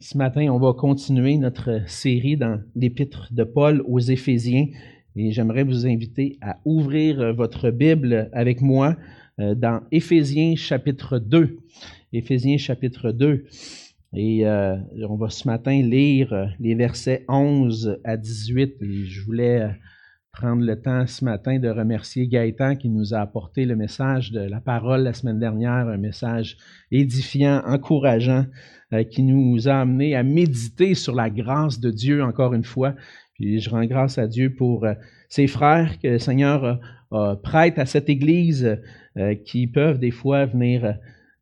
Ce matin, on va continuer notre série dans l'épître de Paul aux Éphésiens et j'aimerais vous inviter à ouvrir votre Bible avec moi euh, dans Éphésiens chapitre 2. Éphésiens chapitre 2. Et euh, on va ce matin lire les versets 11 à 18. Et je voulais prendre le temps ce matin de remercier Gaëtan qui nous a apporté le message de la parole la semaine dernière, un message édifiant, encourageant, euh, qui nous a amené à méditer sur la grâce de Dieu encore une fois. Puis je rends grâce à Dieu pour euh, ses frères que le Seigneur prête à cette Église euh, qui peuvent des fois venir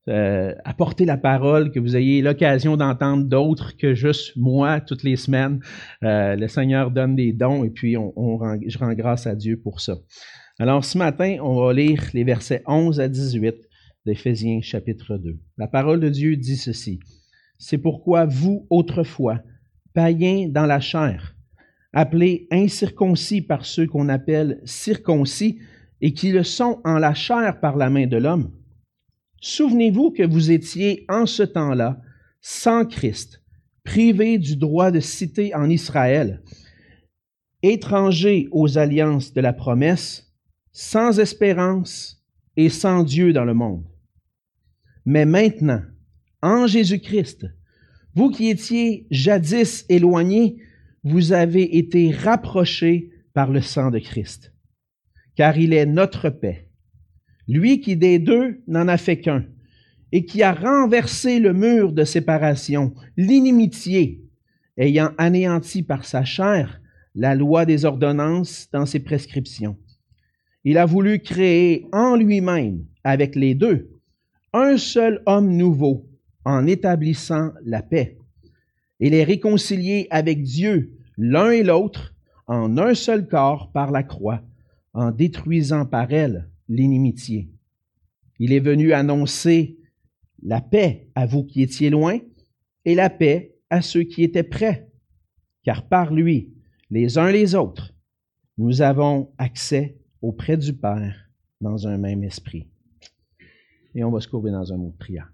euh, apporter la parole, que vous ayez l'occasion d'entendre d'autres que juste moi toutes les semaines. Euh, le Seigneur donne des dons et puis je rends grâce à Dieu pour ça. Alors ce matin, on va lire les versets 11 à 18 d'Éphésiens chapitre 2. La parole de Dieu dit ceci. C'est pourquoi vous, autrefois, païens dans la chair, appelés incirconcis par ceux qu'on appelle circoncis et qui le sont en la chair par la main de l'homme, Souvenez-vous que vous étiez en ce temps-là sans Christ, privés du droit de citer en Israël, étrangers aux alliances de la promesse, sans espérance et sans Dieu dans le monde. Mais maintenant, en Jésus-Christ, vous qui étiez jadis éloignés, vous avez été rapprochés par le sang de Christ, car il est notre paix lui qui des deux n'en a fait qu'un, et qui a renversé le mur de séparation, l'inimitié, ayant anéanti par sa chair la loi des ordonnances dans ses prescriptions. Il a voulu créer en lui-même, avec les deux, un seul homme nouveau, en établissant la paix, et les réconcilier avec Dieu l'un et l'autre en un seul corps par la croix, en détruisant par elle l'inimitié. Il est venu annoncer la paix à vous qui étiez loin et la paix à ceux qui étaient près, car par lui, les uns les autres, nous avons accès auprès du Père dans un même esprit. Et on va se courber dans un mot de prière.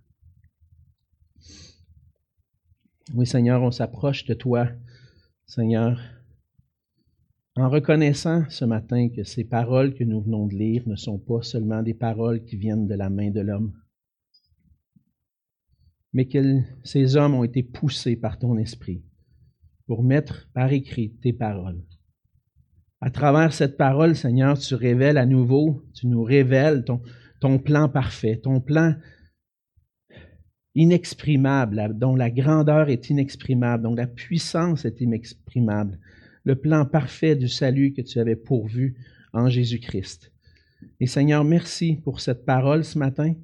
Oui, Seigneur, on s'approche de toi, Seigneur, en reconnaissant ce matin que ces paroles que nous venons de lire ne sont pas seulement des paroles qui viennent de la main de l'homme, mais que ces hommes ont été poussés par ton esprit pour mettre par écrit tes paroles. À travers cette parole, Seigneur, tu révèles à nouveau, tu nous révèles ton, plan parfait, ton plan inexprimable, dont la grandeur est inexprimable, dont la puissance est inexprimable le plan parfait du salut que tu avais pourvu en Jésus-Christ. Et Seigneur, merci pour cette parole ce matin.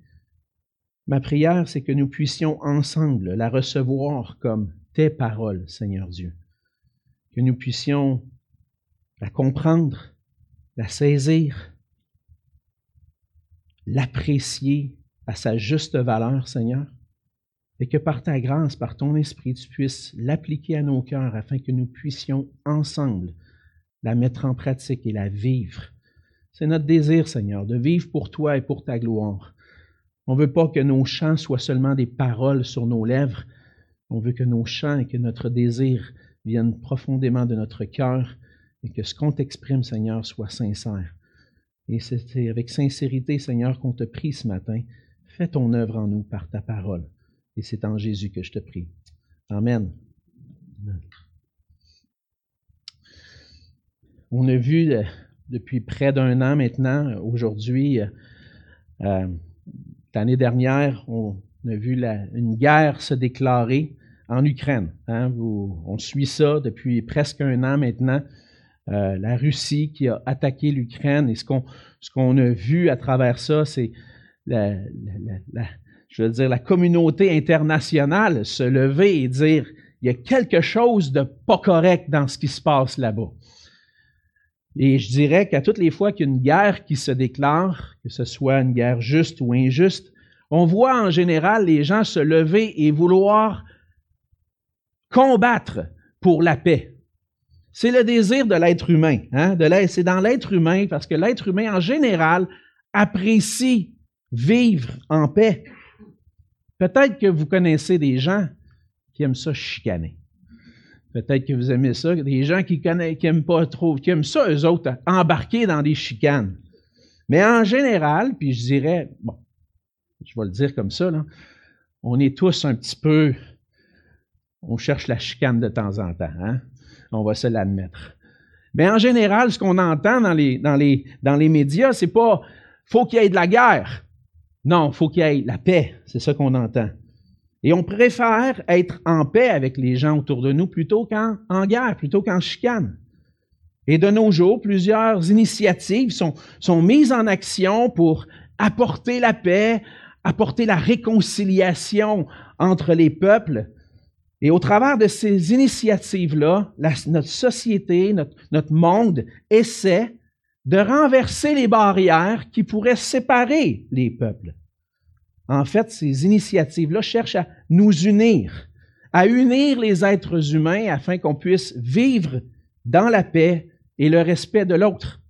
Ma prière, c'est que nous puissions ensemble la recevoir comme tes paroles, Seigneur Dieu. Que nous puissions la comprendre, la saisir, l'apprécier à sa juste valeur, Seigneur et que par ta grâce, par ton esprit, tu puisses l'appliquer à nos cœurs afin que nous puissions ensemble la mettre en pratique et la vivre. C'est notre désir, Seigneur, de vivre pour toi et pour ta gloire. On ne veut pas que nos chants soient seulement des paroles sur nos lèvres. On veut que nos chants et que notre désir viennent profondément de notre cœur et que ce qu'on t'exprime, Seigneur, soit sincère. Et c'est avec sincérité, Seigneur, qu'on te prie ce matin. Fais ton œuvre en nous par ta parole. Et c'est en Jésus que je te prie. Amen. On a vu euh, depuis près d'un an maintenant, aujourd'hui, euh, euh, l'année dernière, on a vu une guerre se déclarer en Ukraine. Hein. on suit ça depuis presque un an maintenant. la Russie qui a attaqué l'Ukraine et ce qu'on a vu à travers ça, c'est la, je veux dire, la communauté internationale se lever et dire, il y a quelque chose de pas correct dans ce qui se passe là-bas. Et je dirais qu'à toutes les fois qu'il y a une guerre qui se déclare, que ce soit une guerre juste ou injuste, on voit en général les gens se lever et vouloir combattre pour la paix. C'est le désir de l'être humain. Hein? c'est dans l'être humain, parce que l'être humain en général apprécie vivre en paix. Peut-être que vous connaissez des gens qui aiment ça chicaner. Peut-être que vous aimez ça. Des gens qui connaissent, qui aiment pas trop, qui aiment ça, eux autres, embarquer dans des chicanes. Mais en général, puis je dirais, bon, je vais le dire comme ça, on est tous un petit peu, on cherche la chicane de temps en temps, hein? On va se l'admettre. Mais en général, ce qu'on entend dans les, dans les, dans les médias, c'est pas faut qu'il y ait de la guerre. Non, faut qu'il y ait la paix. C'est ça qu'on entend. Et on préfère être en paix avec les gens autour de nous plutôt qu'en en guerre, plutôt qu'en chicane. Et de nos jours, plusieurs initiatives sont, mises en action pour apporter la paix, apporter la réconciliation entre les peuples. Et au travers de ces initiatives-là, notre société, notre monde essaie de renverser les barrières qui pourraient séparer les peuples. En fait, ces initiatives-là cherchent à nous unir, à unir les êtres humains afin qu'on puisse vivre dans la paix et le respect de l'autre.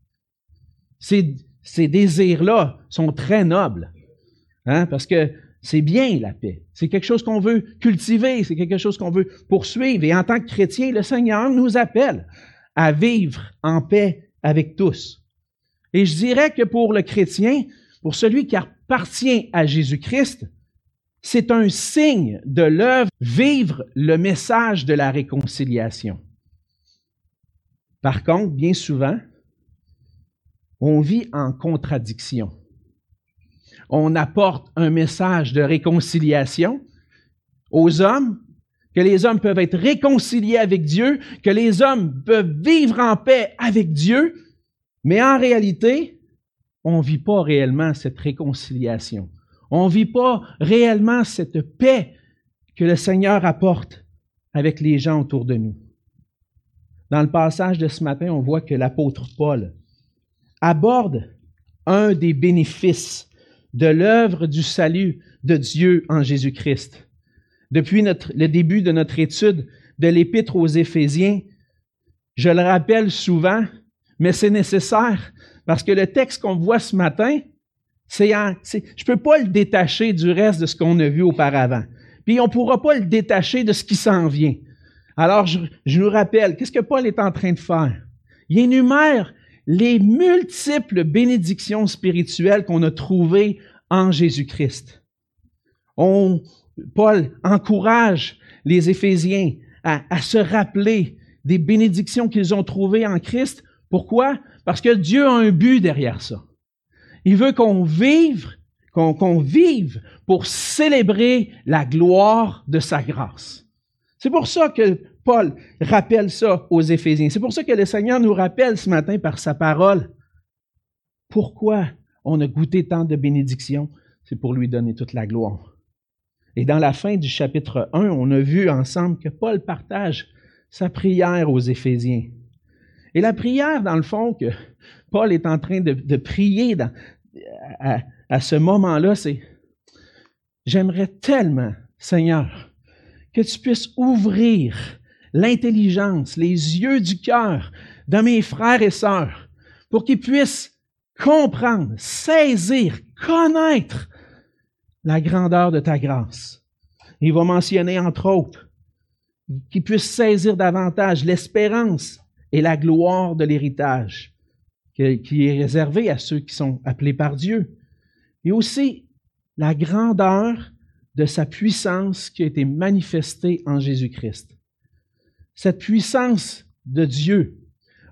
Ces, ces désirs-là sont très nobles, hein, parce que c'est bien la paix. C'est quelque chose qu'on veut cultiver, c'est quelque chose qu'on veut poursuivre. Et en tant que chrétien, le Seigneur nous appelle à vivre en paix avec tous. Et je dirais que pour le chrétien, pour celui qui appartient à Jésus-Christ, c'est un signe de l'œuvre vivre le message de la réconciliation. Par contre, bien souvent, on vit en contradiction. On apporte un message de réconciliation aux hommes, que les hommes peuvent être réconciliés avec Dieu, que les hommes peuvent vivre en paix avec Dieu, mais en réalité, on ne vit pas réellement cette réconciliation. On ne vit pas réellement cette paix que le Seigneur apporte avec les gens autour de nous. Dans le passage de ce matin, on voit que l'apôtre Paul aborde un des bénéfices de l'œuvre du salut de Dieu en Jésus-Christ. Depuis le début de notre étude de l'Épître aux Éphésiens, je le rappelle souvent, mais c'est nécessaire parce que le texte qu'on voit ce matin, c'est, je ne peux pas le détacher du reste de ce qu'on a vu auparavant. Puis on ne pourra pas le détacher de ce qui s'en vient. Alors, je, je nous rappelle, qu'est-ce que Paul est en train de faire? Il énumère les multiples bénédictions spirituelles qu'on a trouvées en Jésus-Christ. On, Paul encourage les Éphésiens à, à se rappeler des bénédictions qu'ils ont trouvées en Christ. Pourquoi? Parce que Dieu a un but derrière ça. Il veut qu'on vive, qu'on vive pour célébrer la gloire de sa grâce. C'est pour ça que Paul rappelle ça aux Éphésiens. C'est pour ça que le Seigneur nous rappelle ce matin par sa parole. Pourquoi on a goûté tant de bénédictions? C'est pour lui donner toute la gloire. Et dans la fin du chapitre 1, on a vu ensemble que Paul partage sa prière aux Éphésiens. Et la prière, dans le fond, que Paul est en train de, prier à, à ce moment-là, c'est J'aimerais tellement, Seigneur, que tu puisses ouvrir l'intelligence, les yeux du cœur de mes frères et sœurs pour qu'ils puissent comprendre, saisir, connaître la grandeur de ta grâce. Il va mentionner, entre autres, qu'ils puissent saisir davantage l'espérance et la gloire de l'héritage qui est réservé à ceux qui sont appelés par Dieu. Et aussi la grandeur de sa puissance qui a été manifestée en Jésus-Christ. Cette puissance de Dieu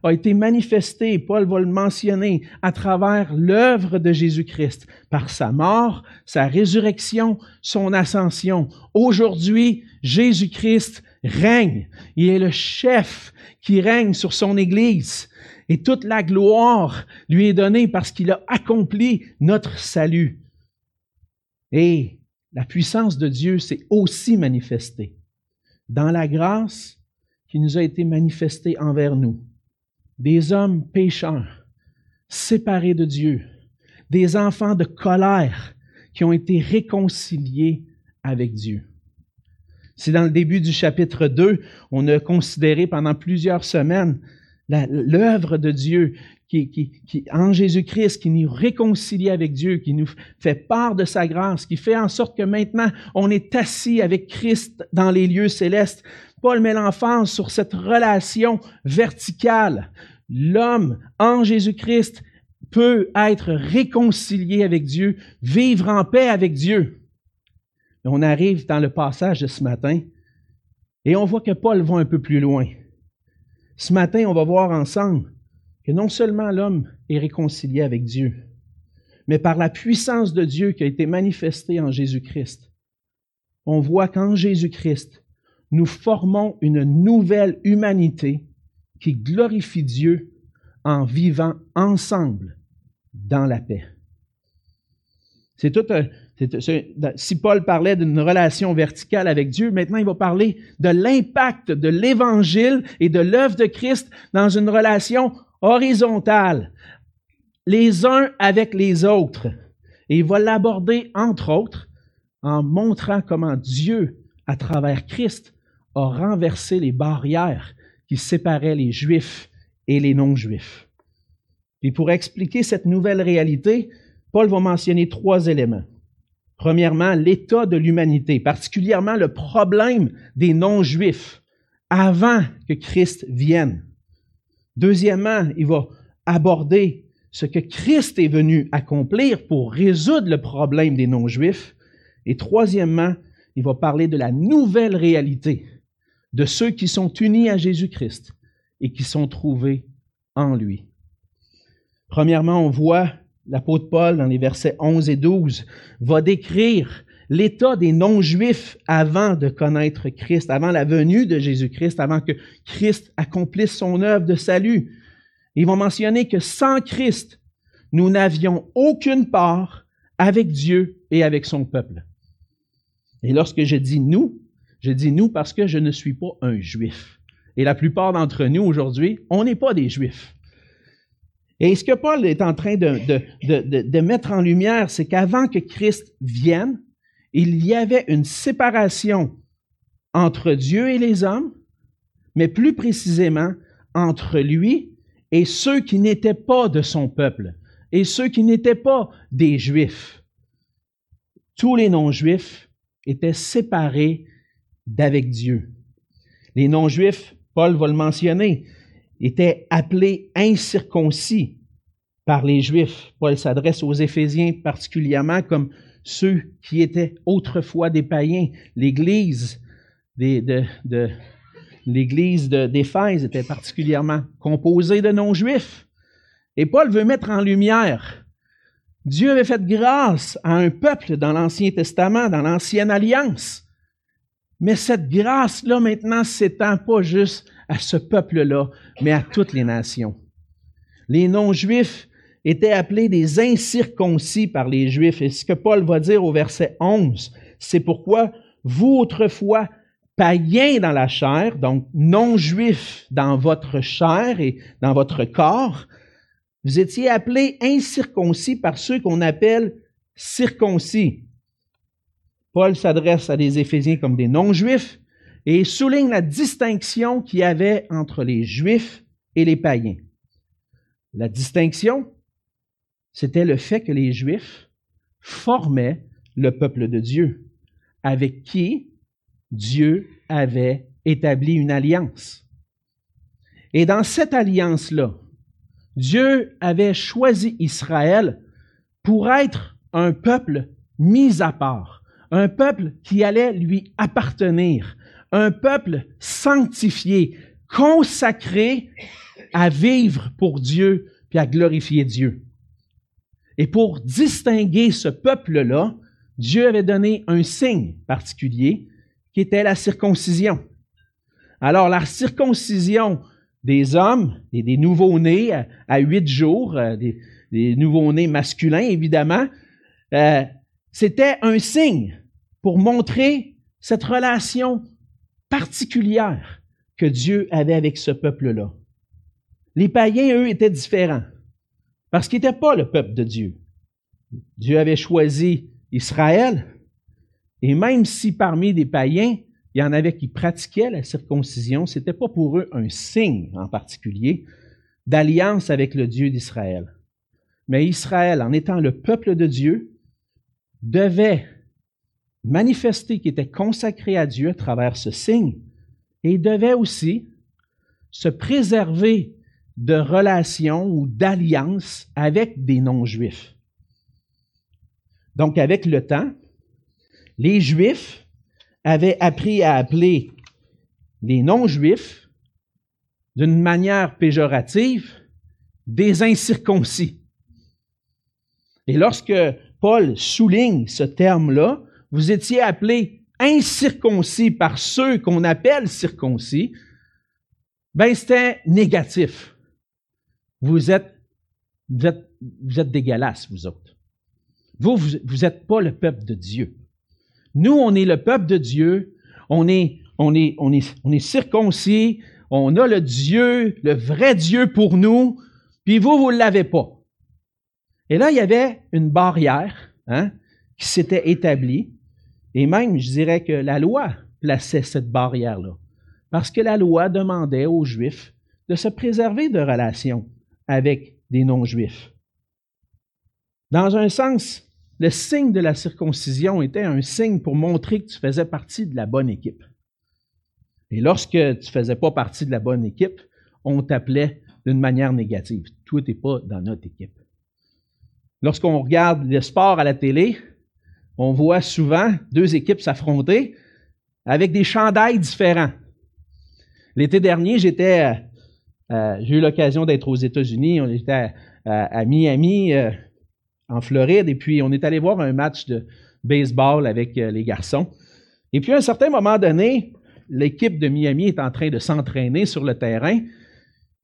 a été manifestée, Paul va le mentionner, à travers l'œuvre de Jésus-Christ, par sa mort, sa résurrection, son ascension. Aujourd'hui, Jésus-Christ règne. Il est le chef qui règne sur son Église. Et toute la gloire lui est donnée parce qu'il a accompli notre salut. Et la puissance de Dieu s'est aussi manifestée dans la grâce qui nous a été manifestée envers nous. Des hommes pécheurs, séparés de Dieu, des enfants de colère qui ont été réconciliés avec Dieu. C'est dans le début du chapitre 2, on a considéré pendant plusieurs semaines l'œuvre de Dieu qui, en Jésus-Christ, qui nous réconcilie avec Dieu, qui nous fait part de sa grâce, qui fait en sorte que maintenant on est assis avec Christ dans les lieux célestes. Paul met l'emphase sur cette relation verticale. L'homme en Jésus-Christ peut être réconcilié avec Dieu, vivre en paix avec Dieu. On arrive dans le passage de ce matin et on voit que Paul va un peu plus loin. Ce matin, on va voir ensemble que non seulement l'homme est réconcilié avec Dieu, mais par la puissance de Dieu qui a été manifestée en Jésus-Christ, on voit qu'en Jésus-Christ, nous formons une nouvelle humanité qui glorifie Dieu en vivant ensemble dans la paix. C'est tout un, si Paul parlait d'une relation verticale avec Dieu, maintenant il va parler de l'impact de l'Évangile et de l'œuvre de Christ dans une relation horizontale, les uns avec les autres. Et il va l'aborder, entre autres, en montrant comment Dieu, à travers Christ, a renversé les barrières qui séparaient les Juifs et les non-Juifs. Et pour expliquer cette nouvelle réalité, Paul va mentionner trois éléments. Premièrement, l'état de l'humanité, particulièrement le problème des non-juifs avant que Christ vienne. Deuxièmement, il va aborder ce que Christ est venu accomplir pour résoudre le problème des non-juifs. Et troisièmement, il va parler de la nouvelle réalité de ceux qui sont unis à Jésus-Christ et qui sont trouvés en lui. Premièrement, on voit l'apôtre Paul dans les versets 11 et 12 va décrire l'état des non-juifs avant de connaître Christ, avant la venue de Jésus-Christ, avant que Christ accomplisse son œuvre de salut. Ils vont mentionner que sans Christ, nous n'avions aucune part avec Dieu et avec son peuple. Et lorsque je dis nous, je dis nous parce que je ne suis pas un juif. Et la plupart d'entre nous aujourd'hui, on n'est pas des juifs. Et ce que Paul est en train de, mettre en lumière, c'est qu'avant que Christ vienne, il y avait une séparation entre Dieu et les hommes, mais plus précisément entre lui et ceux qui n'étaient pas de son peuple, et ceux qui n'étaient pas des Juifs. Tous les non-Juifs étaient séparés d'avec Dieu. Les non-Juifs, Paul va le mentionner, étaient appelés incirconcis par les Juifs. Paul s'adresse aux Éphésiens particulièrement comme ceux qui étaient autrefois des païens. L'Église de, l'Église d'Éphèse était particulièrement composée de non-juifs. Et Paul veut mettre en lumière, Dieu avait fait grâce à un peuple dans l'Ancien Testament, dans l'Ancienne Alliance. Mais cette grâce-là maintenant s'étend pas juste à ce peuple-là, mais à toutes les nations. Les non-juifs étaient appelés des incirconcis par les Juifs. Et ce que Paul va dire au verset 11, c'est pourquoi vous autrefois païens dans la chair, donc non-juifs dans votre chair et dans votre corps, vous étiez appelés incirconcis par ceux qu'on appelle circoncis. Paul s'adresse à des Éphésiens comme des non-juifs et souligne la distinction qu'il y avait entre les juifs et les païens. La distinction, c'était le fait que les Juifs formaient le peuple de Dieu, avec qui Dieu avait établi une alliance. Et dans cette alliance-là, Dieu avait choisi Israël pour être un peuple mis à part, un peuple qui allait lui appartenir, un peuple sanctifié, consacré à vivre pour Dieu puis à glorifier Dieu. Et pour distinguer ce peuple-là, Dieu avait donné un signe particulier qui était la circoncision. Alors la circoncision des hommes et des nouveaux-nés à, huit jours, euh, des, des nouveaux-nés masculins évidemment, euh, c'était un signe pour montrer cette relation particulière que Dieu avait avec ce peuple-là. Les païens, eux, étaient différents. Parce qu'ils n'étaient pas le peuple de Dieu. Dieu avait choisi Israël, et même si parmi des païens, il y en avait qui pratiquaient la circoncision, ce n'était pas pour eux un signe en particulier, d'alliance avec le Dieu d'Israël. Mais Israël, en étant le peuple de Dieu, devait manifester qu'il était consacré à Dieu à travers ce signe et devait aussi se préserver de relations ou d'alliances avec des non-juifs. Donc, avec le temps, les Juifs avaient appris à appeler les non-juifs d'une manière péjorative des incirconcis. Et lorsque Paul souligne ce terme-là, vous étiez appelés incirconcis par ceux qu'on appelle circoncis, ben c'était négatif. Vous êtes, vous êtes, vous êtes dégueulasses, vous autres. Vous, vous n'êtes pas le peuple de Dieu. Nous, on est le peuple de Dieu, on est, on est, on est, on est circoncis, on a le Dieu, le vrai Dieu pour nous, puis vous, vous ne l'avez pas. Et là, il y avait une barrière hein, qui s'était établie, et même, je dirais que la loi plaçait cette barrière-là, parce que la loi demandait aux Juifs de se préserver de relations avec des non-Juifs. Dans un sens, le signe de la circoncision était un signe pour montrer que tu faisais partie de la bonne équipe. Et lorsque tu ne faisais pas partie de la bonne équipe, on t'appelait d'une manière négative. Toi, tu pas dans notre équipe. Lorsqu'on regarde le sport à la télé, on voit souvent deux équipes s'affronter avec des chandails différents. L'été dernier, j'étais, euh, euh, j'ai eu l'occasion d'être aux États-Unis. On était à, Miami. Euh, en Floride, et puis on est allé voir un match de baseball avec les garçons. Et puis à un certain moment donné, l'équipe de Miami est en train de s'entraîner sur le terrain.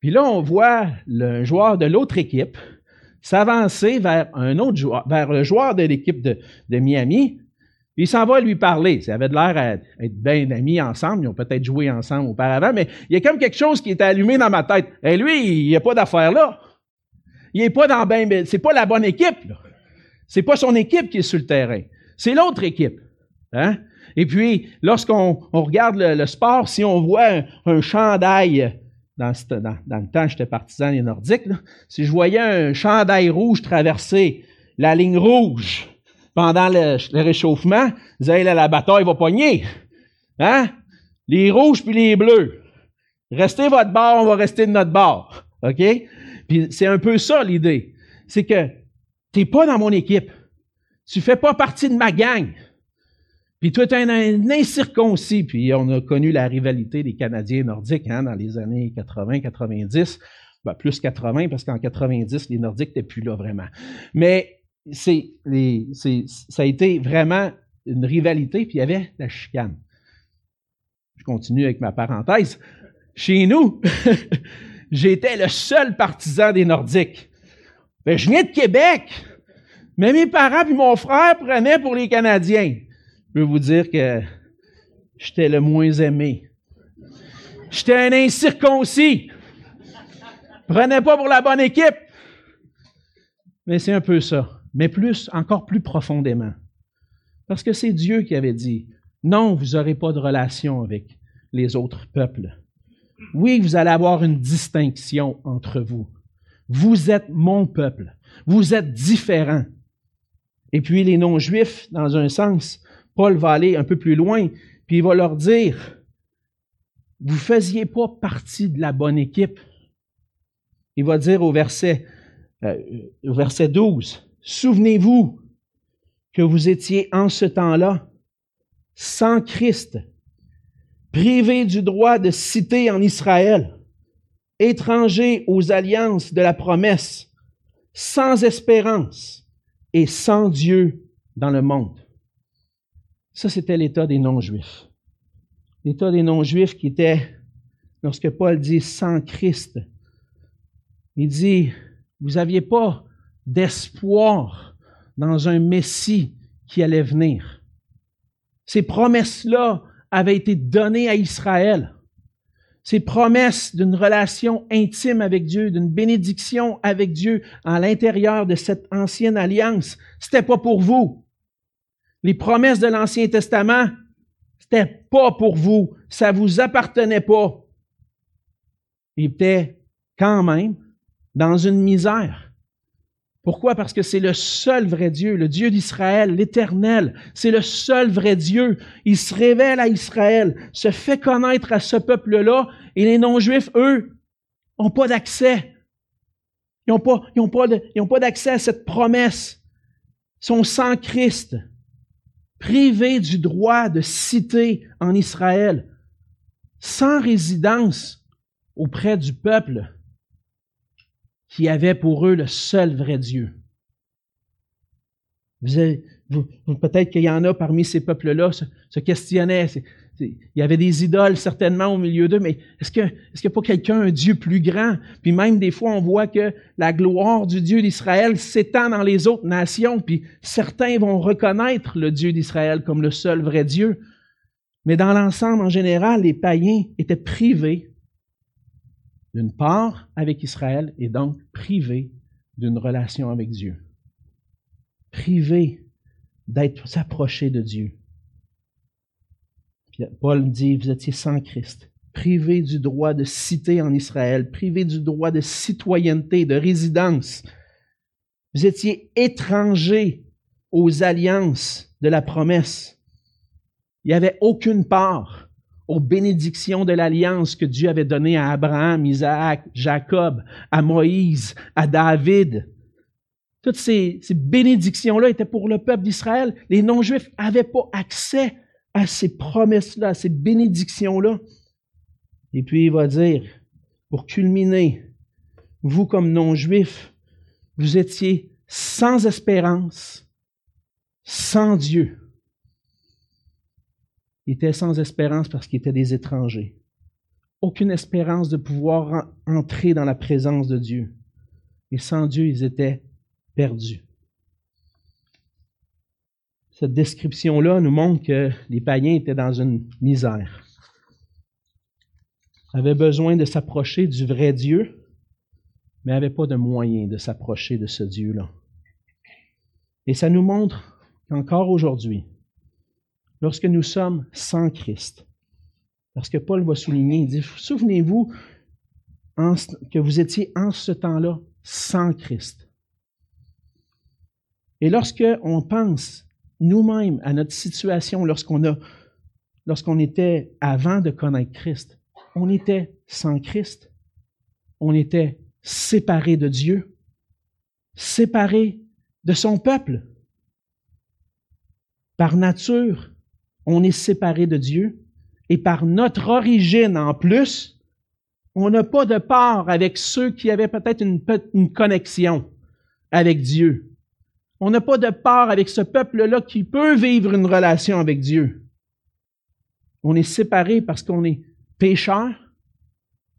Puis là, on voit le joueur de l'autre équipe s'avancer vers un autre joueur, vers le joueur de l'équipe de, Miami. Puis il s'en va lui parler. Ça avait l'air d'être bien amis ensemble. Ils ont peut-être joué ensemble auparavant, mais il y a comme quelque chose qui est allumé dans ma tête. Et lui, il n'y a pas d'affaire là. Il n'est pas dans ben, c'est pas la bonne équipe. C'est pas son équipe qui est sur le terrain. C'est l'autre équipe. Hein? Et puis, lorsqu'on regarde le, sport, si on voit un, chandail, dans, le temps, j'étais partisan des Nordiques, si je voyais un chandail rouge traverser la ligne rouge pendant le, réchauffement, je disais, la bataille va pogner. Hein? Les rouges puis les bleus. Restez votre bord, on va rester de notre bord. OK? Puis c'est un peu ça l'idée. C'est que tu n'es pas dans mon équipe. Tu fais pas partie de ma gang. Puis toi, tu es un, incirconcis. Puis on a connu la rivalité des Canadiens nordiques hein, dans les années 80-90. Ben, plus 80, parce qu'en 90, les Nordiques n'étaient plus là vraiment. Mais c'est, ça a été vraiment une rivalité, puis il y avait la chicane. Je continue avec ma parenthèse. Chez nous, j'étais le seul partisan des Nordiques. Ben, je viens de Québec, mais mes parents et mon frère prenaient pour les Canadiens. Je peux vous dire que j'étais le moins aimé. J'étais un incirconcis. Prenais pas pour la bonne équipe. Mais c'est un peu ça. Mais plus, encore plus profondément. Parce que c'est Dieu qui avait dit, non, vous n'aurez pas de relation avec les autres peuples. Oui, vous allez avoir une distinction entre vous. Vous êtes mon peuple. Vous êtes différents. Et puis les non-juifs, dans un sens, Paul va aller un peu plus loin, puis il va leur dire, vous ne faisiez pas partie de la bonne équipe. Il va dire au verset, euh, au verset 12, Souvenez-vous que vous étiez en ce temps-là sans Christ, privé du droit de citer en Israël, étranger aux alliances de la promesse, sans espérance et sans Dieu dans le monde. Ça, c'était l'état des non-juifs. L'état des non-juifs qui était, lorsque Paul dit sans Christ, il dit, vous n'aviez pas d'espoir dans un Messie qui allait venir. Ces promesses-là avait été donné à Israël. Ces promesses d'une relation intime avec Dieu, d'une bénédiction avec Dieu à l'intérieur de cette ancienne alliance, c'était pas pour vous. Les promesses de l'Ancien Testament, c'était pas pour vous. Ça vous appartenait pas. Il était quand même dans une misère. Pourquoi? Parce que c'est le seul vrai Dieu, le Dieu d'Israël, l'Éternel. C'est le seul vrai Dieu. Il se révèle à Israël, se fait connaître à ce peuple-là, et les non-juifs, eux, n'ont pas d'accès. Ils n'ont pas, pas d'accès à cette promesse. Ils sont sans Christ, privés du droit de citer en Israël, sans résidence auprès du peuple qui avait pour eux le seul vrai Dieu. Peut-être qu'il y en a parmi ces peuples-là se questionnaient. Il y avait des idoles certainement au milieu d'eux, mais est-ce qu'il n'y a pas quelqu'un, un Dieu plus grand? Puis même des fois, on voit que la gloire du Dieu d'Israël s'étend dans les autres nations, puis certains vont reconnaître le Dieu d'Israël comme le seul vrai Dieu. Mais dans l'ensemble, en général, les païens étaient privés d'une part avec Israël et donc privés d'une relation avec Dieu. Privés d'être s'approcher de Dieu. Paul dit, vous étiez sans Christ, privés du droit de citer en Israël, privés du droit de citoyenneté, de résidence. Vous étiez étrangers aux alliances de la promesse. Il n'y avait aucune part aux bénédictions de l'alliance que Dieu avait donnée à Abraham, Isaac, Jacob, à Moïse, à David. Toutes ces bénédictions-là étaient pour le peuple d'Israël. Les non-juifs n'avaient pas accès à ces promesses-là, à ces bénédictions-là. Et puis il va dire, pour culminer, vous comme non-juifs, vous étiez sans espérance, sans Dieu. Ils étaient sans espérance parce qu'ils étaient des étrangers. Aucune espérance de pouvoir entrer dans la présence de Dieu. Et sans Dieu, ils étaient perdus. Cette description-là nous montre que les païens étaient dans une misère. Ils avaient besoin de s'approcher du vrai Dieu, mais n'avaient pas de moyen de s'approcher de ce Dieu-là. Et ça nous montre qu'encore aujourd'hui, lorsque nous sommes sans Christ, parce que Paul va souligner, il dit, souvenez-vous que vous étiez en ce temps-là sans Christ. Et lorsque on pense nous-mêmes à notre situation lorsqu'on était avant de connaître Christ. On était sans Christ. On était séparés de Dieu, séparés de son peuple. Par nature, on est séparés de Dieu et par notre origine en plus, on n'a pas de part avec ceux qui avaient peut-être une connexion avec Dieu. On n'a pas de part avec ce peuple-là qui peut vivre une relation avec Dieu. On est séparé parce qu'on est pécheur.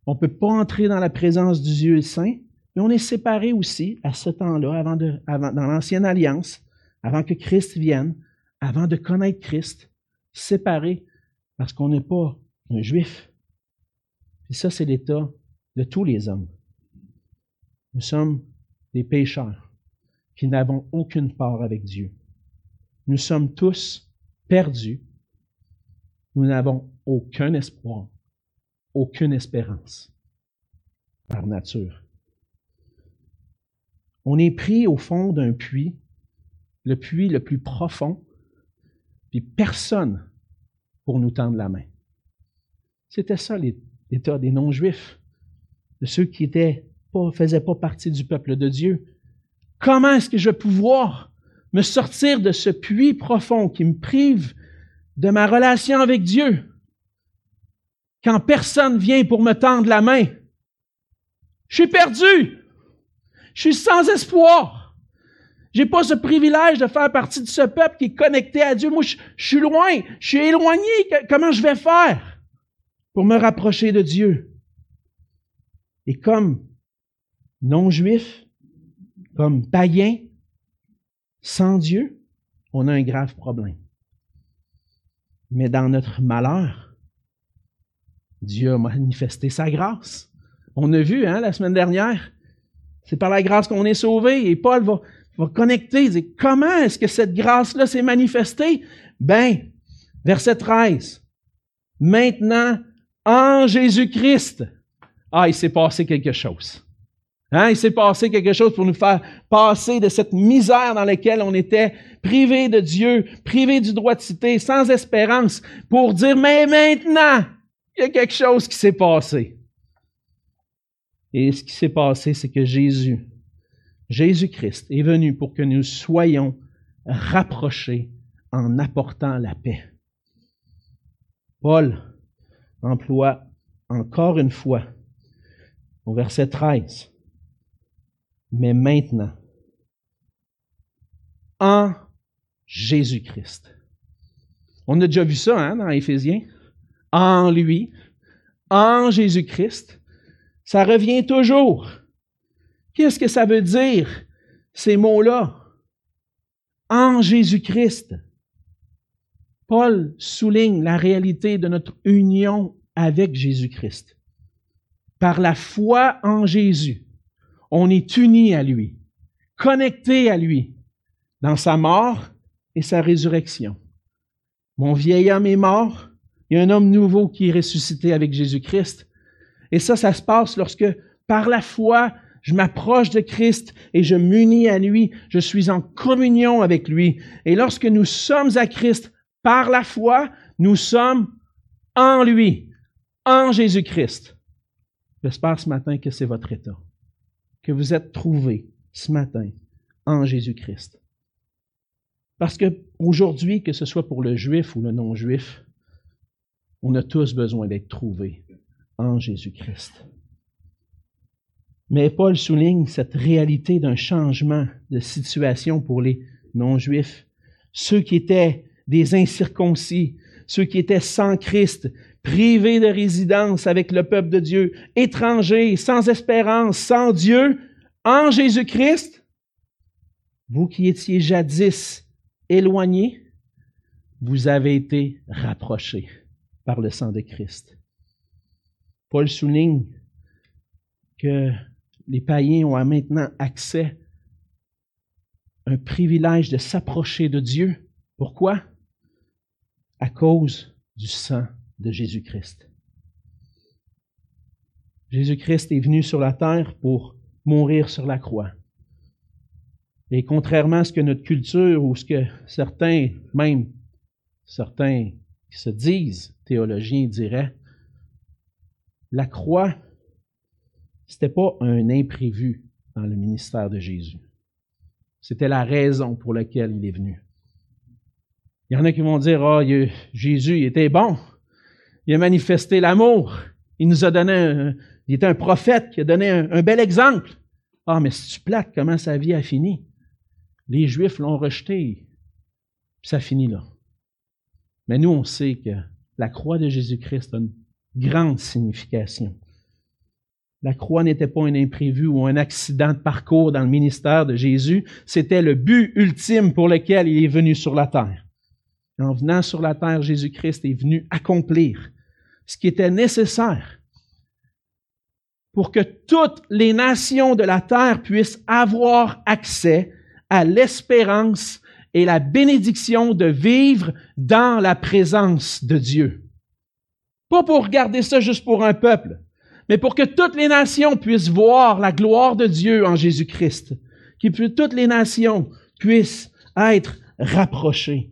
On ne peut pas entrer dans la présence du Dieu saint. Mais on est séparé aussi à ce temps-là, avant dans l'ancienne alliance, avant que Christ vienne, avant de connaître Christ, séparé parce qu'on n'est pas un juif. Et ça, c'est l'état de tous les hommes. Nous sommes des pécheurs qui n'avons aucune part avec Dieu. Nous sommes tous perdus. Nous n'avons aucun espoir, aucune espérance par nature. On est pris au fond d'un puits, le puits le plus profond, puis personne pour nous tendre la main. C'était ça l'état des non-juifs, de ceux qui étaient pas, faisaient pas partie du peuple de Dieu, Comment est-ce que je vais pouvoir me sortir de ce puits profond qui me prive de ma relation avec Dieu? Quand personne vient pour me tendre la main? Je suis perdu. Je suis sans espoir. J'ai pas ce privilège de faire partie de ce peuple qui est connecté à Dieu. Moi, je, suis loin. Je suis éloigné. Comment je vais faire pour me rapprocher de Dieu? Et comme non-juif, comme païen, sans Dieu, on a un grave problème. Mais dans notre malheur, Dieu a manifesté sa grâce. On a vu hein, la semaine dernière, c'est par la grâce qu'on est sauvé. Et Paul va, va connecter, il dit, comment est-ce que cette grâce-là s'est manifestée? Ben, verset 13. Maintenant, en Jésus-Christ, ah, il s'est passé quelque chose. Hein, il s'est passé quelque chose pour nous faire passer de cette misère dans laquelle on était privé de Dieu, privé du droit de citer, sans espérance, pour dire, mais maintenant, il y a quelque chose qui s'est passé. Et ce qui s'est passé, c'est que Jésus, Jésus-Christ, est venu pour que nous soyons rapprochés en apportant la paix. Paul emploie encore une fois au verset 13 mais maintenant, en Jésus-Christ. On a déjà vu ça hein, dans Éphésiens. En lui, en Jésus-Christ. Ça revient toujours. Qu'est-ce que ça veut dire, ces mots-là? En Jésus-Christ. Paul souligne la réalité de notre union avec Jésus-Christ. Par la foi en Jésus, on est uni à lui, connecté à lui, dans sa mort et sa résurrection. Mon vieil homme est mort, il y a un homme nouveau qui est ressuscité avec Jésus-Christ. Et ça, ça se passe lorsque, par la foi, je m'approche de Christ et je m'unis à lui, je suis en communion avec lui. Et lorsque nous sommes à Christ par la foi, nous sommes en lui, en Jésus-Christ. J'espère ce matin que c'est votre état que vous êtes trouvés ce matin en Jésus-Christ. Parce que aujourd'hui, que ce soit pour le juif ou le non-juif, on a tous besoin d'être trouvés en Jésus-Christ. Mais Paul souligne cette réalité d'un changement de situation pour les non-juifs. Ceux qui étaient des incirconcis, ceux qui étaient sans Christ, privés de résidence avec le peuple de Dieu, étrangers, sans espérance, sans Dieu, en Jésus-Christ, vous qui étiez jadis éloignés, vous avez été rapprochés par le sang de Christ. Paul souligne que les païens ont maintenant accès un privilège de s'approcher de Dieu. Pourquoi? À cause du sang de Jésus-Christ. Jésus-Christ est venu sur la terre pour mourir sur la croix. Et contrairement à ce que notre culture ou ce que certains, même certains qui se disent théologiens diraient, la croix, c'était pas un imprévu dans le ministère de Jésus. C'était la raison pour laquelle il est venu. Il y en a qui vont dire, ah, oh, Jésus, il était bon il a manifesté l'amour. Il nous a donné un, il était un prophète qui a donné un, bel exemple. Ah, mais si tu plaques comment sa vie a fini? Les Juifs l'ont rejeté. Puis ça finit là. Mais nous, on sait que la croix de Jésus-Christ a une grande signification. La croix n'était pas un imprévu ou un accident de parcours dans le ministère de Jésus, c'était le but ultime pour lequel il est venu sur la terre. En venant sur la terre, Jésus-Christ est venu accomplir ce qui était nécessaire pour que toutes les nations de la terre puissent avoir accès à l'espérance et la bénédiction de vivre dans la présence de Dieu. Pas pour garder ça juste pour un peuple, mais pour que toutes les nations puissent voir la gloire de Dieu en Jésus-Christ, que toutes les nations puissent être rapprochées.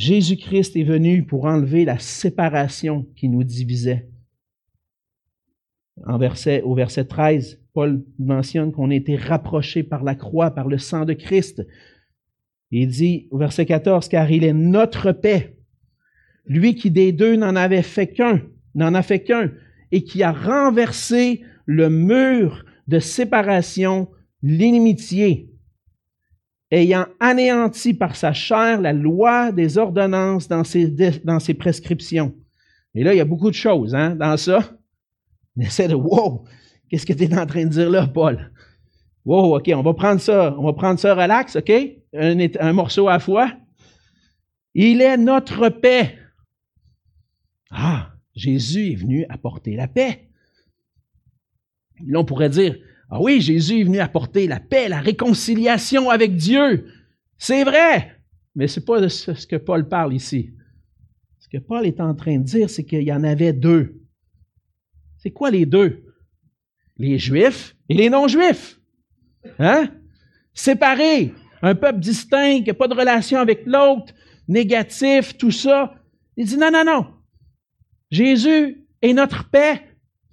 Jésus-Christ est venu pour enlever la séparation qui nous divisait. En verset, au verset 13, Paul mentionne qu'on a été rapprochés par la croix, par le sang de Christ. Il dit au verset 14, car il est notre paix. Lui qui des deux n'en avait fait qu'un, n'en a fait qu'un, et qui a renversé le mur de séparation, l'inimitié, ayant anéanti par sa chair la loi des ordonnances dans ses, prescriptions. Et là, il y a beaucoup de choses hein, dans ça. On essaie de Wow, qu'est-ce que tu es en train de dire là, Paul? Wow, OK, on va prendre ça, on va prendre ça relax, OK? Un, un morceau à la fois. Il est notre paix. Ah, Jésus est venu apporter la paix. Là, on pourrait dire, ah oui, Jésus est venu apporter la paix, la réconciliation avec Dieu. C'est vrai, mais ce n'est pas ce que Paul parle ici. Ce que Paul est en train de dire, c'est qu'il y en avait deux. C'est quoi les deux? les Juifs et les non-Juifs. Hein? Séparés, un peuple distinct, qui n'a pas de relation avec l'autre, négatif, tout ça. Il dit non, non, non. Jésus est notre paix,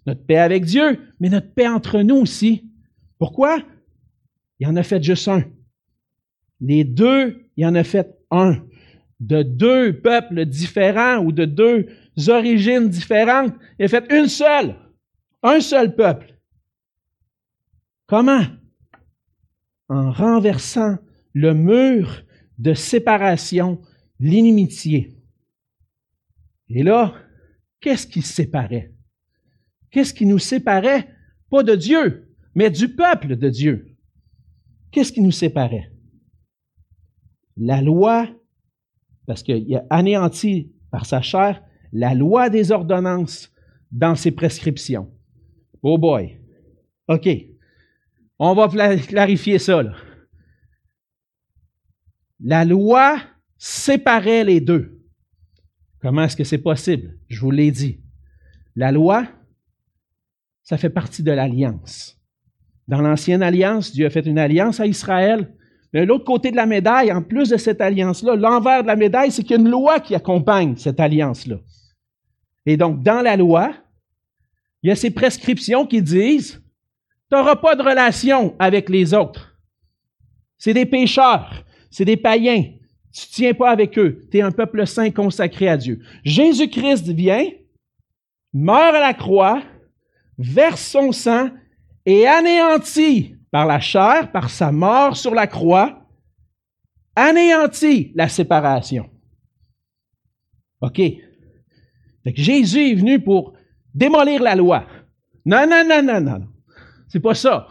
notre paix avec Dieu, mais notre paix entre nous aussi. Pourquoi? Il en a fait juste un. Les deux, il en a fait un. De deux peuples différents ou de deux origines différentes, il a fait une seule. Un seul peuple. Comment? En renversant le mur de séparation, l'inimitié. Et là, qu'est-ce qui séparait? Qu'est-ce qui nous séparait? Pas de Dieu, mais du peuple de Dieu. Qu'est-ce qui nous séparait? La loi, parce qu'il a anéanti par sa chair la loi des ordonnances dans ses prescriptions. Oh boy. OK. On va clarifier ça. La loi séparait les deux. Comment est-ce que c'est possible? Je vous l'ai dit. La loi, ça fait partie de l'alliance. Dans l'ancienne alliance, Dieu a fait une alliance à Israël. Mais l'autre côté de la médaille, en plus de cette alliance-là, l'envers de la médaille, c'est qu'il y a une loi qui accompagne cette alliance-là. Et donc, dans la loi, il y a ces prescriptions qui disent, tu n'auras pas de relation avec les autres. C'est des pécheurs, c'est des païens. Tu ne tiens pas avec eux. Tu es un peuple saint consacré à Dieu. Jésus-Christ vient, meurt à la croix, verse son sang et anéantit par la chair, par sa mort sur la croix, anéantit la séparation. OK. Jésus est venu pour démolir la loi. Non, non, non, non, non. C'est pas ça.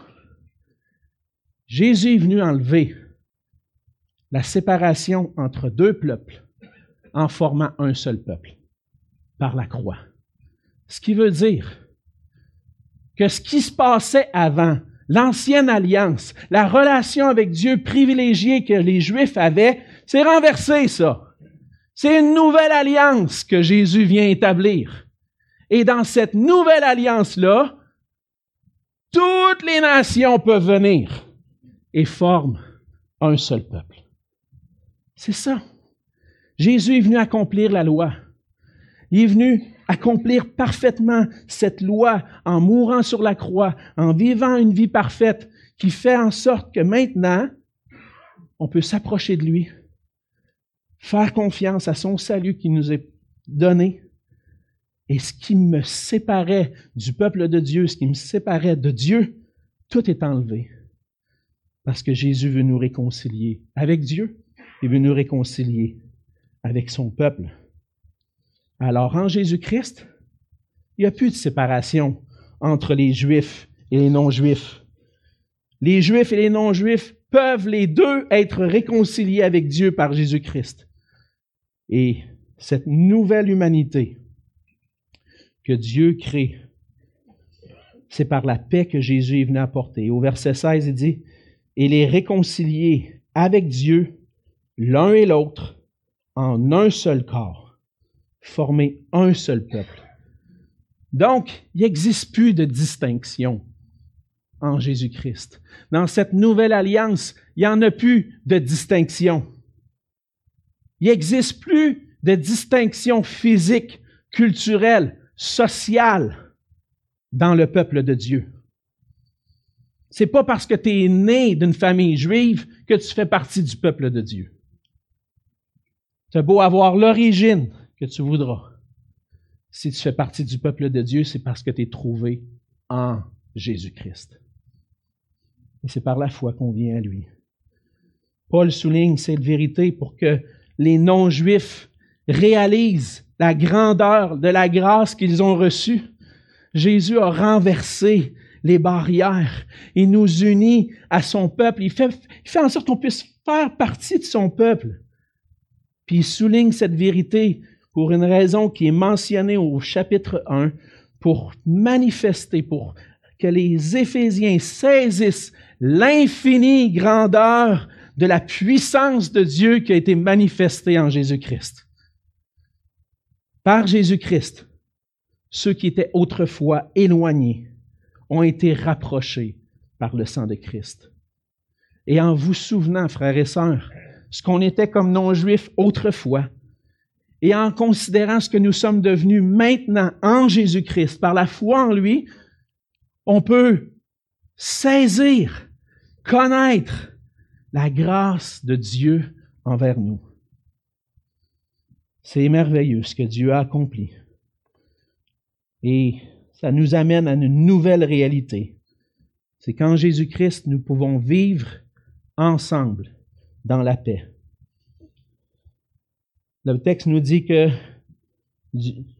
Jésus est venu enlever la séparation entre deux peuples en formant un seul peuple par la croix. Ce qui veut dire que ce qui se passait avant, l'ancienne alliance, la relation avec Dieu privilégiée que les Juifs avaient, c'est renversé ça. C'est une nouvelle alliance que Jésus vient établir. Et dans cette nouvelle alliance-là, toutes les nations peuvent venir et forment un seul peuple. C'est ça. Jésus est venu accomplir la loi. Il est venu accomplir parfaitement cette loi en mourant sur la croix, en vivant une vie parfaite qui fait en sorte que maintenant, on peut s'approcher de lui, faire confiance à son salut qui nous est donné. Et ce qui me séparait du peuple de Dieu, ce qui me séparait de Dieu, tout est enlevé. Parce que Jésus veut nous réconcilier avec Dieu et veut nous réconcilier avec son peuple. Alors en Jésus-Christ, il n'y a plus de séparation entre les Juifs et les non-Juifs. Les Juifs et les non-Juifs peuvent les deux être réconciliés avec Dieu par Jésus-Christ. Et cette nouvelle humanité que Dieu crée, c'est par la paix que Jésus est venu apporter. Au verset 16, il dit, et les réconcilier avec Dieu, l'un et l'autre, en un seul corps former un seul peuple. Donc, il n'existe plus de distinction en Jésus-Christ. Dans cette nouvelle alliance, il n'y en a plus de distinction. Il n'existe plus de distinction physique, culturelle, sociale dans le peuple de Dieu. C'est pas parce que tu es né d'une famille juive que tu fais partie du peuple de Dieu. As beau avoir l'origine que tu voudras. Si tu fais partie du peuple de Dieu, c'est parce que tu es trouvé en Jésus-Christ. Et c'est par la foi qu'on vient à lui. Paul souligne cette vérité pour que les non-juifs réalisent la grandeur de la grâce qu'ils ont reçue. Jésus a renversé les barrières. Il nous unit à son peuple. Il fait, il fait en sorte qu'on puisse faire partie de son peuple. Puis il souligne cette vérité pour une raison qui est mentionnée au chapitre 1, pour manifester, pour que les Éphésiens saisissent l'infinie grandeur de la puissance de Dieu qui a été manifestée en Jésus-Christ. Par Jésus-Christ, ceux qui étaient autrefois éloignés ont été rapprochés par le sang de Christ. Et en vous souvenant, frères et sœurs, ce qu'on était comme non-juifs autrefois, et en considérant ce que nous sommes devenus maintenant en Jésus-Christ, par la foi en lui, on peut saisir, connaître la grâce de Dieu envers nous. C'est merveilleux ce que Dieu a accompli. Et ça nous amène à une nouvelle réalité. C'est qu'en Jésus-Christ, nous pouvons vivre ensemble dans la paix. Le texte nous dit que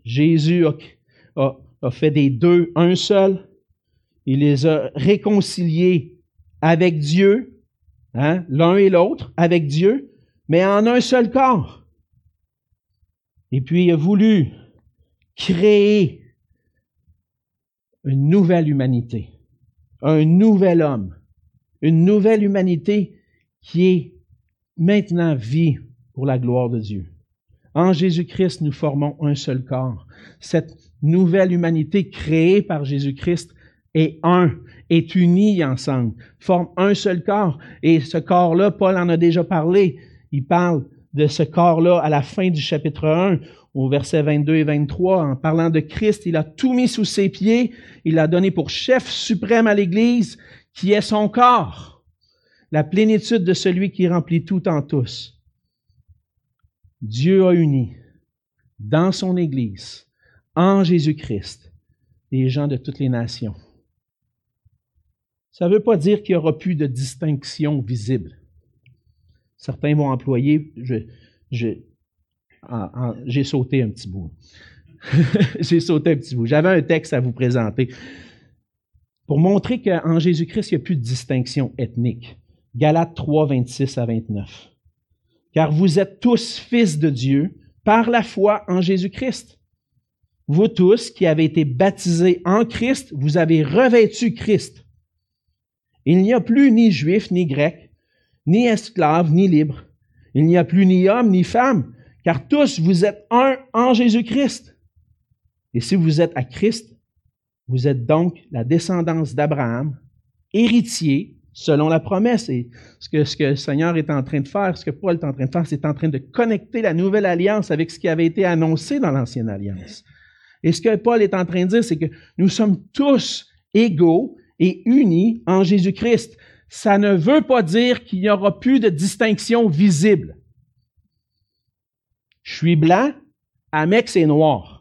Jésus a, fait des deux un seul. Il les a réconciliés avec Dieu, hein, l'un et l'autre, avec Dieu, mais en un seul corps. Et puis il a voulu créer une nouvelle humanité, un nouvel homme, une nouvelle humanité qui est maintenant vie pour la gloire de Dieu. En Jésus-Christ, nous formons un seul corps. Cette nouvelle humanité créée par Jésus-Christ est un, est unie ensemble, forme un seul corps. Et ce corps-là, Paul en a déjà parlé. Il parle de ce corps-là à la fin du chapitre 1, au verset 22 et 23, en parlant de Christ, il a tout mis sous ses pieds, il l'a donné pour chef suprême à l'Église, qui est son corps, la plénitude de celui qui remplit tout en tous. Dieu a uni dans son Église, en Jésus-Christ, les gens de toutes les nations. Ça ne veut pas dire qu'il n'y aura plus de distinction visible. Certains vont employer, j'ai sauté un petit bout. j'ai sauté un petit bout. J'avais un texte à vous présenter pour montrer qu'en Jésus-Christ, il n'y a plus de distinction ethnique. Galates 3, 26 à 29. Car vous êtes tous fils de Dieu par la foi en Jésus-Christ. Vous tous qui avez été baptisés en Christ, vous avez revêtu Christ. Il n'y a plus ni juif, ni grec, ni esclave, ni libre. Il n'y a plus ni homme, ni femme, car tous vous êtes un en Jésus-Christ. Et si vous êtes à Christ, vous êtes donc la descendance d'Abraham, héritier selon la promesse. Et ce que, ce le Seigneur est en train de faire, ce que Paul est en train de faire, c'est en train de connecter la nouvelle alliance avec ce qui avait été annoncé dans l'ancienne alliance. Et ce que Paul est en train de dire, c'est que nous sommes tous égaux et unis en Jésus-Christ. Ça ne veut pas dire qu'il n'y aura plus de distinction visible. Je suis blanc, Amex est noir.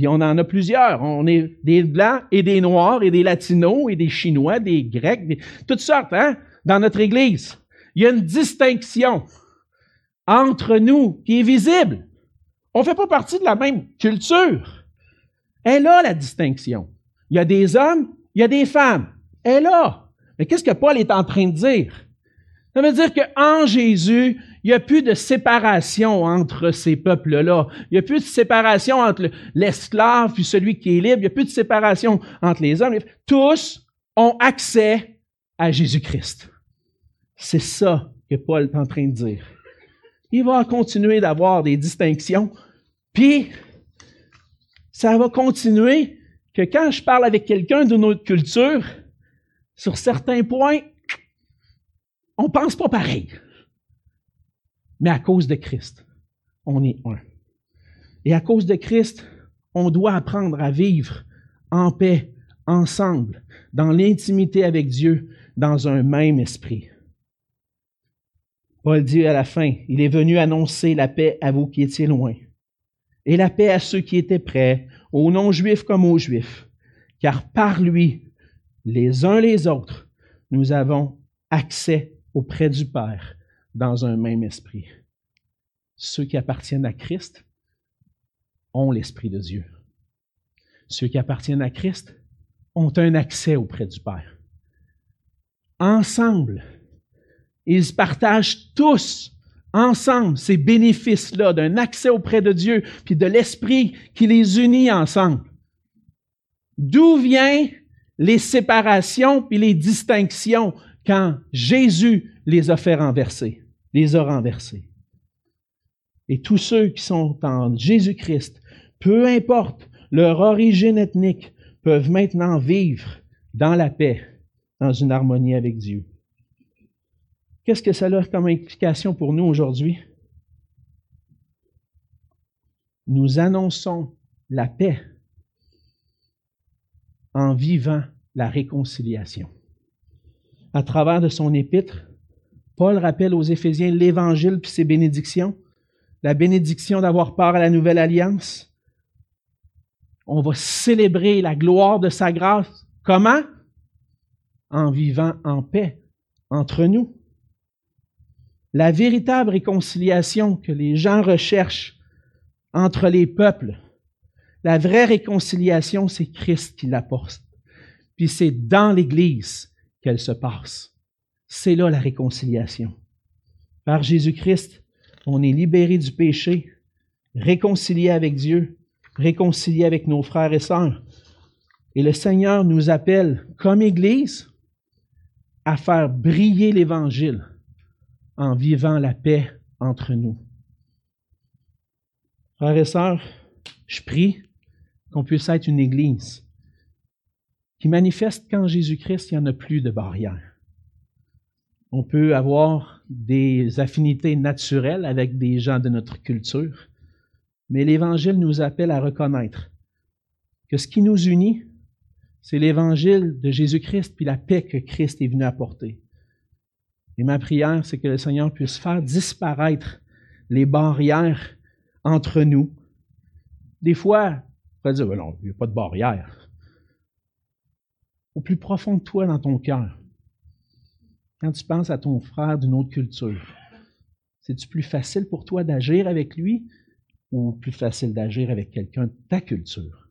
Puis on en a plusieurs. On est des blancs et des noirs et des latinos et des chinois, des grecs, toutes sortes, hein, dans notre Église. Il y a une distinction entre nous qui est visible. On ne fait pas partie de la même culture. Elle a la distinction. Il y a des hommes, il y a des femmes. Elle a. Mais qu'est-ce que Paul est en train de dire? Ça veut dire qu'en Jésus, il n'y a plus de séparation entre ces peuples-là. Il n'y a plus de séparation entre l'esclave puis celui qui est libre. Il n'y a plus de séparation entre les hommes. Tous ont accès à Jésus-Christ. C'est ça que Paul est en train de dire. Il va continuer d'avoir des distinctions, puis ça va continuer que quand je parle avec quelqu'un d'une autre culture, sur certains points, on pense pas pareil mais à cause de Christ, on est un. Et à cause de Christ, on doit apprendre à vivre en paix, ensemble, dans l'intimité avec Dieu, dans un même esprit. Paul dit à la fin, il est venu annoncer la paix à vous qui étiez loin, et la paix à ceux qui étaient près, aux non-juifs comme aux juifs, car par lui, les uns les autres, nous avons accès auprès du Père dans un même esprit. Ceux qui appartiennent à Christ ont l'Esprit de Dieu. Ceux qui appartiennent à Christ ont un accès auprès du Père. Ensemble, ils partagent tous ensemble ces bénéfices-là d'un accès auprès de Dieu, puis de l'Esprit qui les unit ensemble. D'où viennent les séparations puis les distinctions quand Jésus les a fait renverser, les a renversés. Et tous ceux qui sont en Jésus-Christ, peu importe leur origine ethnique, peuvent maintenant vivre dans la paix, dans une harmonie avec Dieu. Qu'est-ce que ça a comme implication pour nous aujourd'hui? Nous annonçons la paix en vivant la réconciliation. À travers de son épître, Paul rappelle aux Éphésiens l'Évangile puis ses bénédictions. La bénédiction d'avoir part à la nouvelle alliance. On va célébrer la gloire de sa grâce. Comment? En vivant en paix entre nous. La véritable réconciliation que les gens recherchent entre les peuples, la vraie réconciliation, c'est Christ qui l'apporte. Puis c'est dans l'Église qu'elle se passe. C'est là la réconciliation. Par Jésus-Christ, on est libéré du péché, réconcilié avec Dieu, réconcilié avec nos frères et sœurs. Et le Seigneur nous appelle, comme Église, à faire briller l'Évangile en vivant la paix entre nous. Frères et sœurs, je prie qu'on puisse être une Église qui manifeste qu'en Jésus-Christ, il n'y en a plus de barrières. On peut avoir des affinités naturelles avec des gens de notre culture, mais l'Évangile nous appelle à reconnaître que ce qui nous unit, c'est l'Évangile de Jésus-Christ puis la paix que Christ est venu apporter. Et ma prière, c'est que le Seigneur puisse faire disparaître les barrières entre nous. Des fois, on va dire, ben non, il n'y a pas de barrière. Au plus profond de toi, dans ton cœur, quand tu penses à ton frère d'une autre culture, c'est-tu plus facile pour toi d'agir avec lui ou plus facile d'agir avec quelqu'un de ta culture?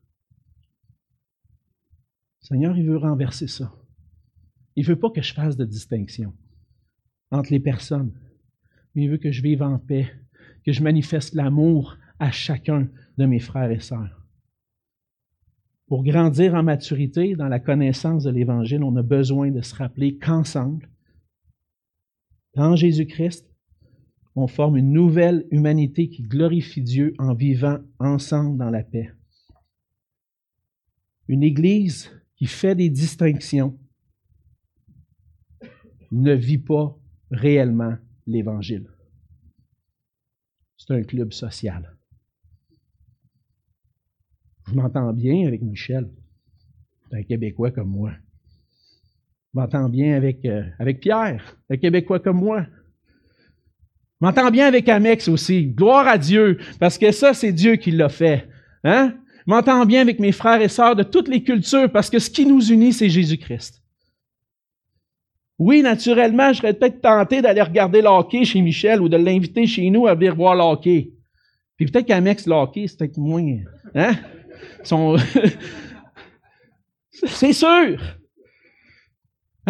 Le Seigneur, il veut renverser ça. Il ne veut pas que je fasse de distinction entre les personnes, mais il veut que je vive en paix, que je manifeste l'amour à chacun de mes frères et sœurs. Pour grandir en maturité dans la connaissance de l'Évangile, on a besoin de se rappeler qu'ensemble, dans Jésus-Christ, on forme une nouvelle humanité qui glorifie Dieu en vivant ensemble dans la paix. Une Église qui fait des distinctions ne vit pas réellement l'Évangile. C'est un club social. Je m'entends bien avec Michel. Un Québécois comme moi. M'entends bien avec, euh, avec Pierre, un Québécois comme moi. M'entends bien avec Amex aussi. Gloire à Dieu, parce que ça, c'est Dieu qui l'a fait. Hein? M'entends bien avec mes frères et sœurs de toutes les cultures, parce que ce qui nous unit, c'est Jésus-Christ. Oui, naturellement, je serais peut-être tenté d'aller regarder l'hockey chez Michel ou de l'inviter chez nous à venir voir l'hockey. Puis peut-être qu'Amex l'hockey, c'est peut-être moins. Hein? c'est sûr.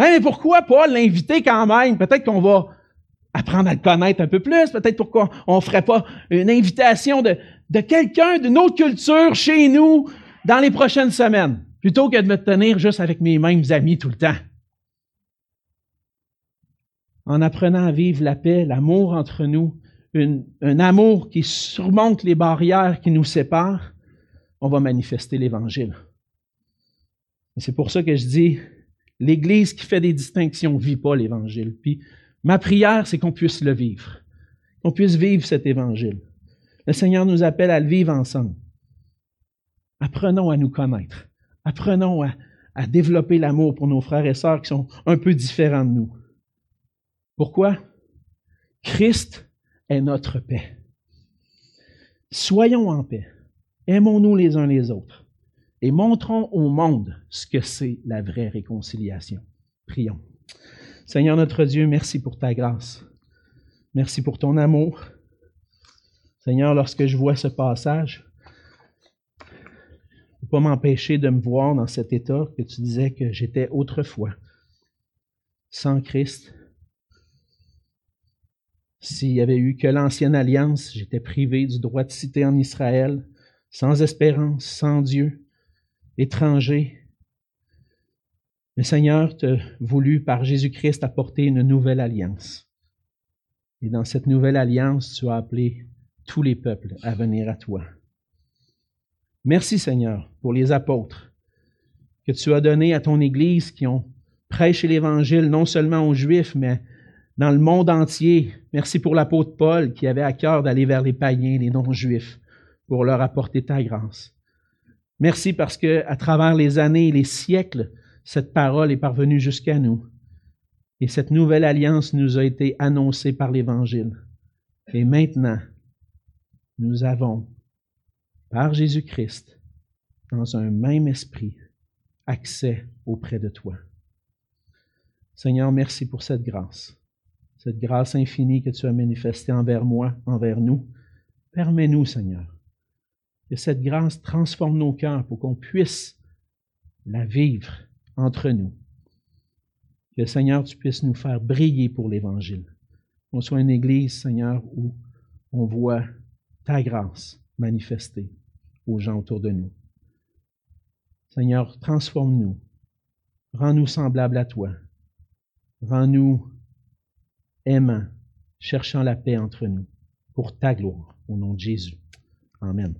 Hein, mais pourquoi pas l'inviter quand même? Peut-être qu'on va apprendre à le connaître un peu plus. Peut-être pourquoi on ne ferait pas une invitation de, de quelqu'un d'une autre culture chez nous dans les prochaines semaines, plutôt que de me tenir juste avec mes mêmes amis tout le temps. En apprenant à vivre la paix, l'amour entre nous, un amour qui surmonte les barrières qui nous séparent, on va manifester l'Évangile. C'est pour ça que je dis, l'Église qui fait des distinctions ne vit pas l'Évangile. Puis ma prière, c'est qu'on puisse le vivre, qu'on puisse vivre cet Évangile. Le Seigneur nous appelle à le vivre ensemble. Apprenons à nous connaître. Apprenons à, à développer l'amour pour nos frères et sœurs qui sont un peu différents de nous. Pourquoi? Christ est notre paix. Soyons en paix. Aimons-nous les uns les autres et montrons au monde ce que c'est la vraie réconciliation. Prions. Seigneur notre Dieu, merci pour ta grâce. Merci pour ton amour. Seigneur, lorsque je vois ce passage, ne pas m'empêcher de me voir dans cet état que tu disais que j'étais autrefois, sans Christ. S'il y avait eu que l'ancienne alliance, j'étais privé du droit de citer en Israël, sans espérance, sans Dieu, étranger. Le Seigneur t'a voulu par Jésus-Christ apporter une nouvelle alliance. Et dans cette nouvelle alliance, tu as appelé tous les peuples à venir à toi. Merci Seigneur pour les apôtres. que tu as donné à ton Église qui ont prêché l'Évangile non seulement aux Juifs, mais dans le monde entier. Merci pour l'apôtre Paul qui avait à cœur d'aller vers les païens, les non-juifs, pour leur apporter ta grâce. Merci parce que à travers les années et les siècles, cette parole est parvenue jusqu'à nous. Et cette nouvelle alliance nous a été annoncée par l'Évangile. Et maintenant, nous avons, par Jésus-Christ, dans un même esprit, accès auprès de toi. Seigneur, merci pour cette grâce, cette grâce infinie que tu as manifestée envers moi, envers nous. Permets-nous, Seigneur, que cette grâce transforme nos cœurs pour qu'on puisse la vivre entre nous. Que, Seigneur, tu puisses nous faire briller pour l'Évangile. Qu'on soit une Église, Seigneur, où on voit ta grâce manifestée aux gens autour de nous. Seigneur, transforme-nous. Rends-nous semblables à toi. Rends-nous aimants, cherchant la paix entre nous, pour ta gloire, au nom de Jésus. Amen.